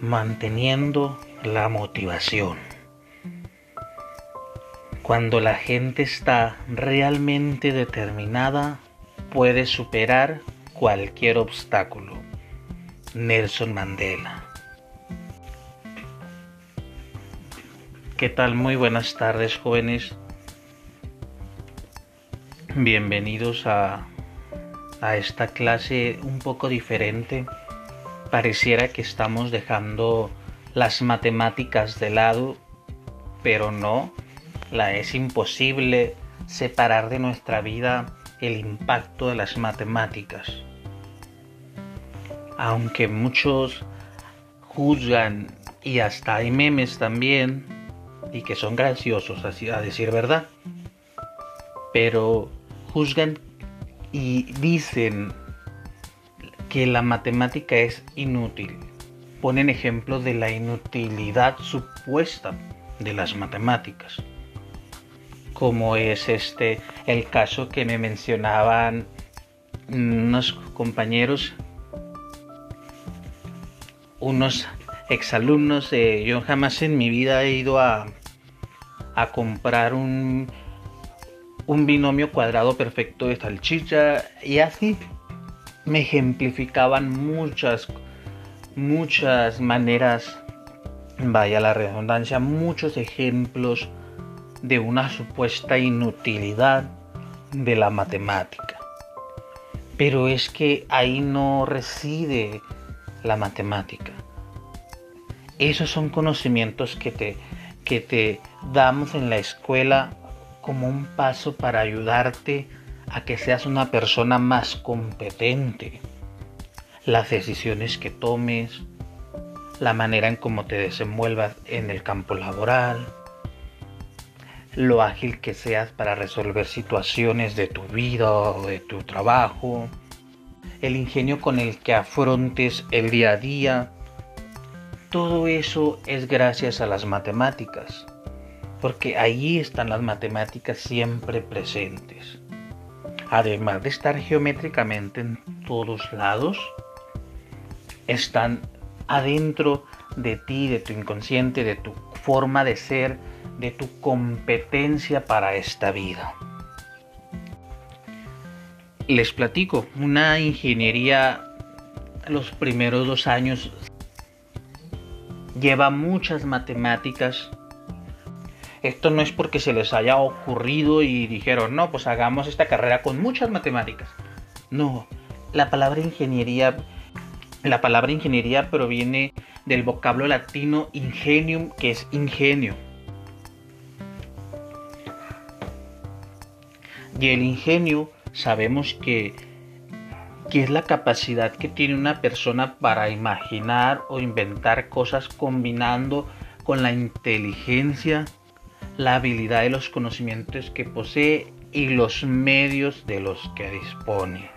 manteniendo la motivación. Cuando la gente está realmente determinada, puede superar cualquier obstáculo. Nelson Mandela. ¿Qué tal? Muy buenas tardes jóvenes. Bienvenidos a, a esta clase un poco diferente pareciera que estamos dejando las matemáticas de lado, pero no, la es imposible separar de nuestra vida el impacto de las matemáticas. Aunque muchos juzgan y hasta hay memes también y que son graciosos a decir verdad, pero juzgan y dicen que la matemática es inútil. Ponen ejemplos de la inutilidad supuesta de las matemáticas. Como es este el caso que me mencionaban unos compañeros, unos exalumnos. Eh, yo jamás en mi vida he ido a, a comprar un, un binomio cuadrado perfecto de salchicha y así me ejemplificaban muchas, muchas maneras, vaya la redundancia, muchos ejemplos de una supuesta inutilidad de la matemática. Pero es que ahí no reside la matemática. Esos son conocimientos que te, que te damos en la escuela como un paso para ayudarte a que seas una persona más competente. Las decisiones que tomes, la manera en cómo te desenvuelvas en el campo laboral, lo ágil que seas para resolver situaciones de tu vida o de tu trabajo, el ingenio con el que afrontes el día a día. Todo eso es gracias a las matemáticas, porque ahí están las matemáticas siempre presentes además de estar geométricamente en todos lados, están adentro de ti, de tu inconsciente, de tu forma de ser, de tu competencia para esta vida. Les platico, una ingeniería los primeros dos años lleva muchas matemáticas esto no es porque se les haya ocurrido y dijeron, no, pues hagamos esta carrera con muchas matemáticas. No, la palabra ingeniería, la palabra ingeniería proviene del vocablo latino ingenium, que es ingenio. Y el ingenio sabemos que, que es la capacidad que tiene una persona para imaginar o inventar cosas combinando con la inteligencia la habilidad de los conocimientos que posee y los medios de los que dispone.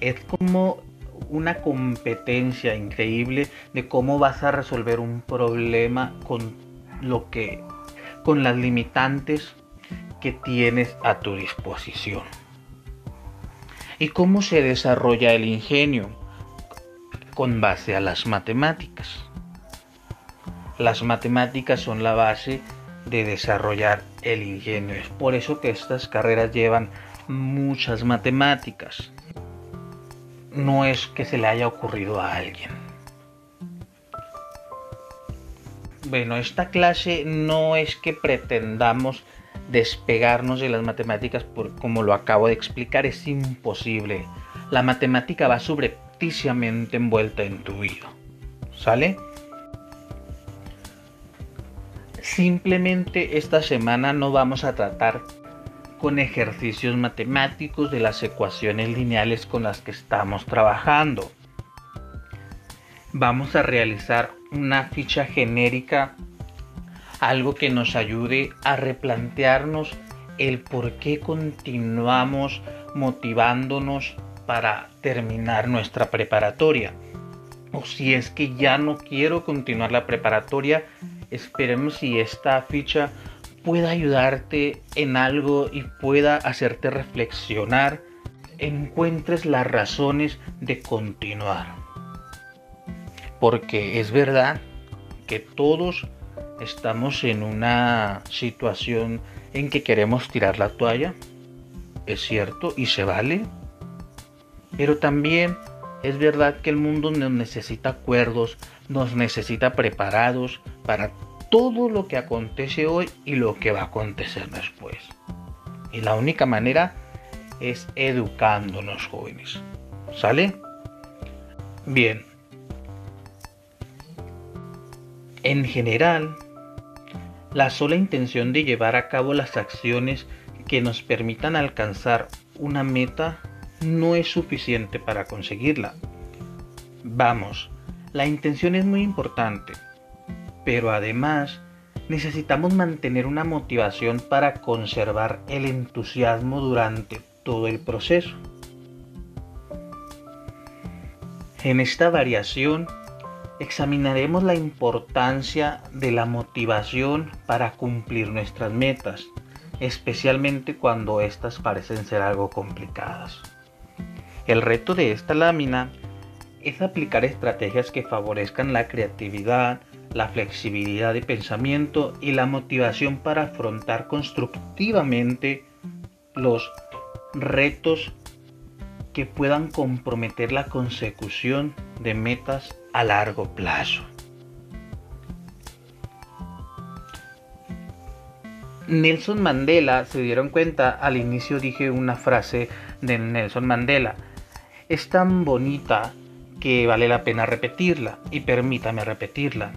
Es como una competencia increíble de cómo vas a resolver un problema con lo que con las limitantes que tienes a tu disposición. ¿Y cómo se desarrolla el ingenio? Con base a las matemáticas. Las matemáticas son la base de desarrollar el ingenio. Es por eso que estas carreras llevan muchas matemáticas. No es que se le haya ocurrido a alguien. Bueno, esta clase no es que pretendamos despegarnos de las matemáticas por como lo acabo de explicar, es imposible. La matemática va subrepticiamente envuelta en tu vida. ¿Sale? Simplemente esta semana no vamos a tratar con ejercicios matemáticos de las ecuaciones lineales con las que estamos trabajando. Vamos a realizar una ficha genérica, algo que nos ayude a replantearnos el por qué continuamos motivándonos para terminar nuestra preparatoria. O si es que ya no quiero continuar la preparatoria, Esperemos si esta ficha pueda ayudarte en algo y pueda hacerte reflexionar, encuentres las razones de continuar. porque es verdad que todos estamos en una situación en que queremos tirar la toalla, es cierto, y se vale, pero también es verdad que el mundo nos necesita acuerdos, nos necesita preparados para todo lo que acontece hoy y lo que va a acontecer después. Y la única manera es educándonos jóvenes. ¿Sale? Bien. En general, la sola intención de llevar a cabo las acciones que nos permitan alcanzar una meta no es suficiente para conseguirla. Vamos, la intención es muy importante, pero además necesitamos mantener una motivación para conservar el entusiasmo durante todo el proceso. En esta variación examinaremos la importancia de la motivación para cumplir nuestras metas, especialmente cuando éstas parecen ser algo complicadas. El reto de esta lámina es aplicar estrategias que favorezcan la creatividad, la flexibilidad de pensamiento y la motivación para afrontar constructivamente los retos que puedan comprometer la consecución de metas a largo plazo. Nelson Mandela, se dieron cuenta, al inicio dije una frase de Nelson Mandela, es tan bonita que vale la pena repetirla y permítame repetirla.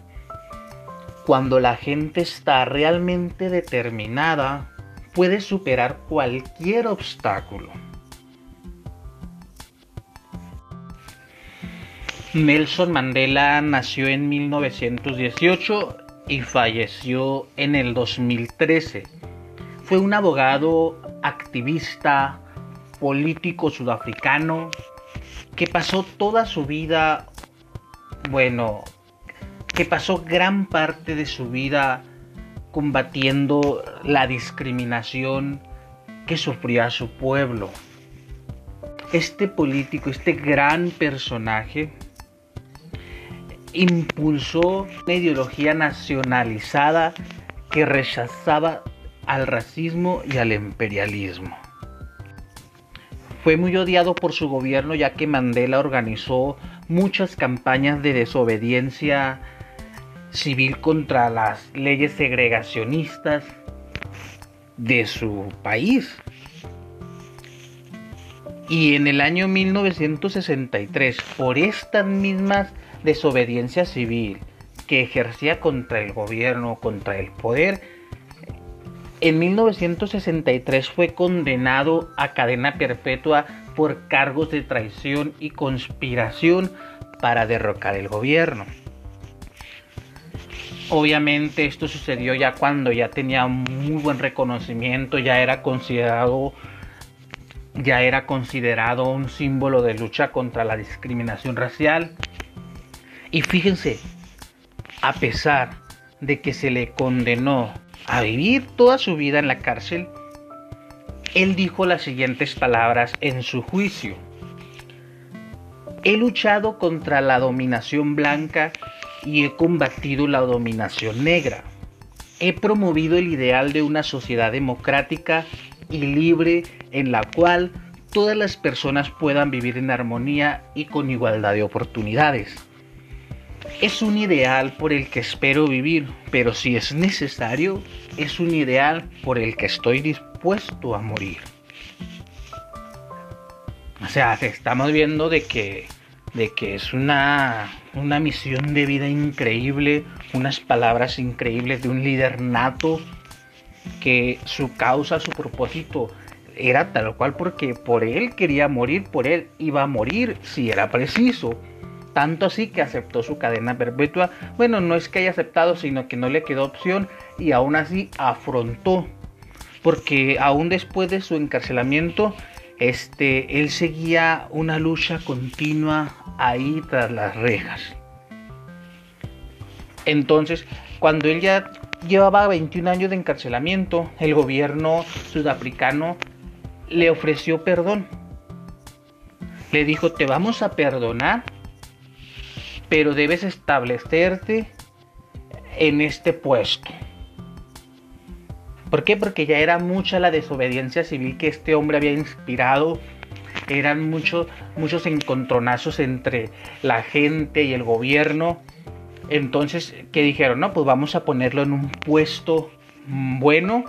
Cuando la gente está realmente determinada, puede superar cualquier obstáculo. Nelson Mandela nació en 1918 y falleció en el 2013. Fue un abogado, activista, político sudafricano que pasó toda su vida, bueno, que pasó gran parte de su vida combatiendo la discriminación que sufría su pueblo. Este político, este gran personaje, impulsó una ideología nacionalizada que rechazaba al racismo y al imperialismo. Fue muy odiado por su gobierno ya que Mandela organizó muchas campañas de desobediencia civil contra las leyes segregacionistas de su país. Y en el año 1963, por estas mismas desobediencia civil que ejercía contra el gobierno, contra el poder, en 1963 fue condenado a cadena perpetua por cargos de traición y conspiración para derrocar el gobierno. Obviamente esto sucedió ya cuando ya tenía muy buen reconocimiento, ya era considerado ya era considerado un símbolo de lucha contra la discriminación racial y fíjense, a pesar de que se le condenó a vivir toda su vida en la cárcel, él dijo las siguientes palabras en su juicio. He luchado contra la dominación blanca y he combatido la dominación negra. He promovido el ideal de una sociedad democrática y libre en la cual todas las personas puedan vivir en armonía y con igualdad de oportunidades. Es un ideal por el que espero vivir, pero si es necesario, es un ideal por el que estoy dispuesto a morir. O sea, estamos viendo de que, de que es una, una misión de vida increíble, unas palabras increíbles de un líder nato, que su causa, su propósito era tal cual porque por él quería morir, por él iba a morir si era preciso. Tanto así que aceptó su cadena perpetua. Bueno, no es que haya aceptado, sino que no le quedó opción y aún así afrontó. Porque aún después de su encarcelamiento, este, él seguía una lucha continua ahí tras las rejas. Entonces, cuando él ya llevaba 21 años de encarcelamiento, el gobierno sudafricano le ofreció perdón. Le dijo, te vamos a perdonar pero debes establecerte en este puesto. ¿Por qué? Porque ya era mucha la desobediencia civil que este hombre había inspirado. Eran muchos, muchos encontronazos entre la gente y el gobierno. Entonces, ¿qué dijeron? No, pues vamos a ponerlo en un puesto bueno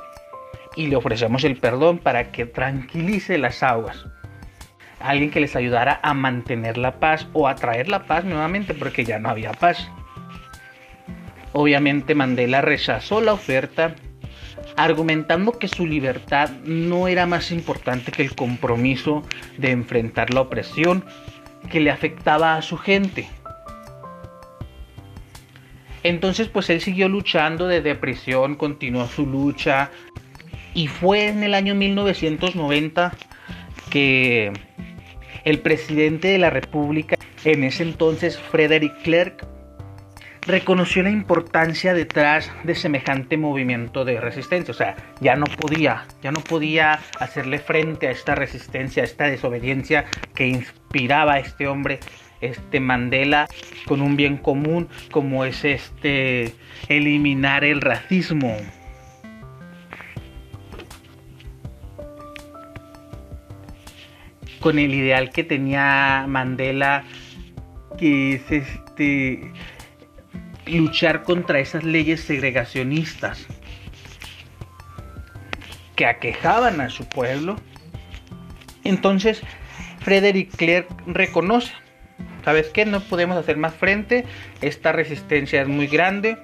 y le ofrecemos el perdón para que tranquilice las aguas. Alguien que les ayudara a mantener la paz o a traer la paz nuevamente porque ya no había paz. Obviamente Mandela rechazó la oferta argumentando que su libertad no era más importante que el compromiso de enfrentar la opresión que le afectaba a su gente. Entonces pues él siguió luchando de depresión, continuó su lucha y fue en el año 1990 que el presidente de la República, en ese entonces Frederick Clerk, reconoció la importancia detrás de semejante movimiento de resistencia. O sea, ya no podía, ya no podía hacerle frente a esta resistencia, a esta desobediencia que inspiraba a este hombre, este Mandela, con un bien común como es este eliminar el racismo. Con el ideal que tenía Mandela, que es este luchar contra esas leyes segregacionistas que aquejaban a su pueblo. Entonces, Frederick Clerk reconoce, ¿sabes qué? No podemos hacer más frente, esta resistencia es muy grande,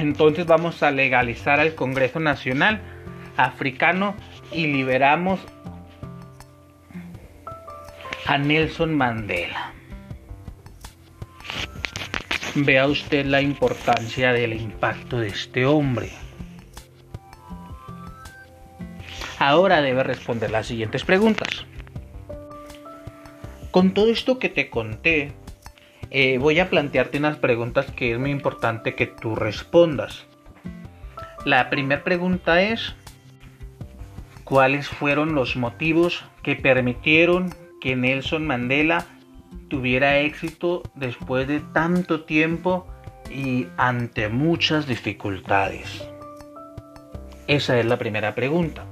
entonces vamos a legalizar al Congreso Nacional Africano y liberamos a Nelson Mandela. Vea usted la importancia del impacto de este hombre. Ahora debe responder las siguientes preguntas. Con todo esto que te conté, eh, voy a plantearte unas preguntas que es muy importante que tú respondas. La primera pregunta es, ¿cuáles fueron los motivos que permitieron que Nelson Mandela tuviera éxito después de tanto tiempo y ante muchas dificultades? Esa es la primera pregunta.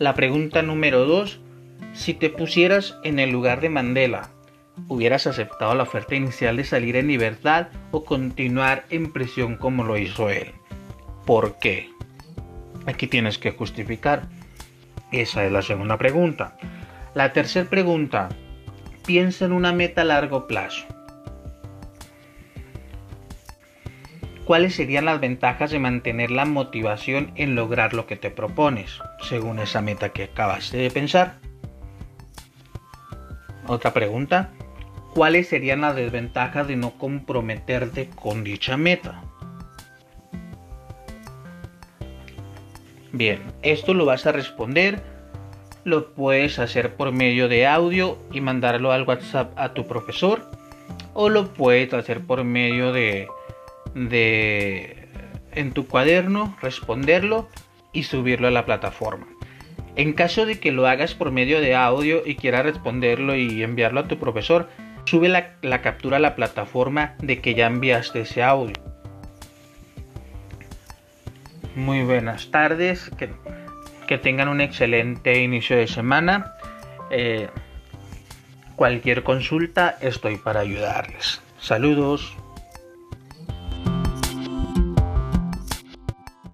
La pregunta número dos, si te pusieras en el lugar de Mandela, ¿hubieras aceptado la oferta inicial de salir en libertad o continuar en prisión como lo hizo él? ¿Por qué? Aquí tienes que justificar. Esa es la segunda pregunta. La tercera pregunta, piensa en una meta a largo plazo. ¿Cuáles serían las ventajas de mantener la motivación en lograr lo que te propones, según esa meta que acabaste de pensar? Otra pregunta, ¿cuáles serían las desventajas de no comprometerte con dicha meta? Bien, esto lo vas a responder lo puedes hacer por medio de audio y mandarlo al WhatsApp a tu profesor o lo puedes hacer por medio de, de en tu cuaderno, responderlo y subirlo a la plataforma. En caso de que lo hagas por medio de audio y quieras responderlo y enviarlo a tu profesor, sube la, la captura a la plataforma de que ya enviaste ese audio. Muy buenas tardes. Que tengan un excelente inicio de semana. Eh, cualquier consulta estoy para ayudarles. Saludos.